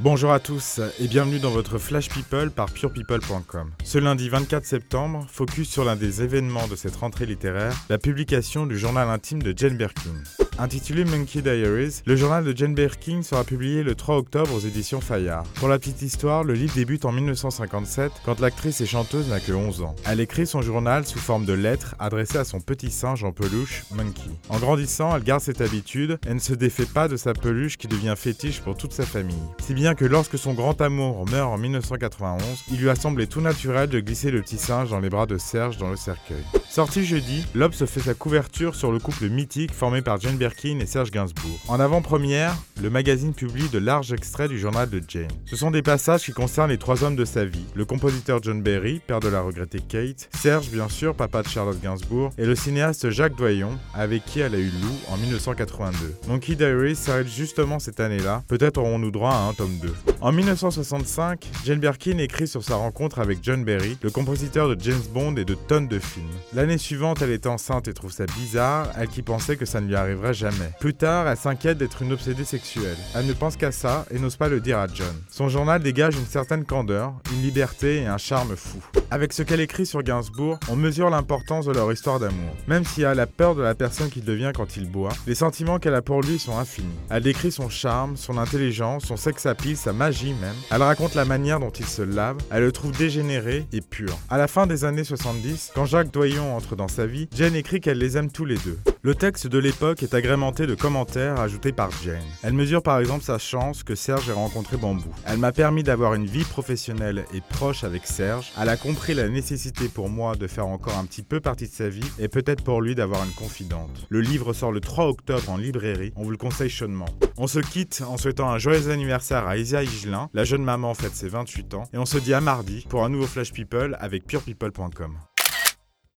Bonjour à tous et bienvenue dans votre Flash People par purepeople.com. Ce lundi 24 septembre, focus sur l'un des événements de cette rentrée littéraire, la publication du journal intime de Jane Birkin. Intitulé Monkey Diaries, le journal de Jane Birkin sera publié le 3 octobre aux éditions Fayard. Pour la petite histoire, le livre débute en 1957 quand l'actrice et chanteuse n'a que 11 ans. Elle écrit son journal sous forme de lettres adressées à son petit singe en peluche, Monkey. En grandissant, elle garde cette habitude et ne se défait pas de sa peluche qui devient fétiche pour toute sa famille. Si bien que lorsque son grand amour meurt en 1991, il lui a semblé tout naturel de glisser le petit singe dans les bras de Serge dans le cercueil. Sorti jeudi, se fait sa couverture sur le couple mythique formé par Jane Birkin et Serge Gainsbourg. En avant-première, le magazine publie de larges extraits du journal de Jane. Ce sont des passages qui concernent les trois hommes de sa vie le compositeur John Berry, père de la regrettée Kate, Serge, bien sûr, papa de Charlotte Gainsbourg, et le cinéaste Jacques Doyon, avec qui elle a eu Lou en 1982. Monkey Diaries s'arrête justement cette année-là, peut-être aurons-nous droit à un tome 2. En 1965, Jane Birkin écrit sur sa rencontre avec John Berry, le compositeur de James Bond et de tonnes de films. L'année suivante, elle est enceinte et trouve ça bizarre, elle qui pensait que ça ne lui arriverait jamais. Plus tard, elle s'inquiète d'être une obsédée sexuelle. Elle ne pense qu'à ça et n'ose pas le dire à John. Son journal dégage une certaine candeur, une liberté et un charme fou. Avec ce qu'elle écrit sur Gainsbourg, on mesure l'importance de leur histoire d'amour. Même si elle a peur de la personne qu'il devient quand il boit, les sentiments qu'elle a pour lui sont infinis. Elle décrit son charme, son intelligence, son sex appeal, sa Elle raconte la manière dont il se lave, elle le trouve dégénéré et pur. À la fin des années 70, quand Jacques Doyon entre dans sa vie, Jane écrit qu'elle les aime tous les deux. Le texte de l'époque est agrémenté de commentaires ajoutés par Jane. Elle mesure par exemple sa chance que Serge ait rencontré Bambou. Elle m'a permis d'avoir une vie professionnelle et proche avec Serge. Elle a compris la nécessité pour moi de faire encore un petit peu partie de sa vie et peut-être pour lui d'avoir une confidente. Le livre sort le 3 octobre en librairie, on vous le conseille chaudement. On se quitte en souhaitant un joyeux anniversaire à Isia Higelin, la jeune maman fête ses 28 ans, et on se dit à mardi pour un nouveau Flash People avec purepeople.com.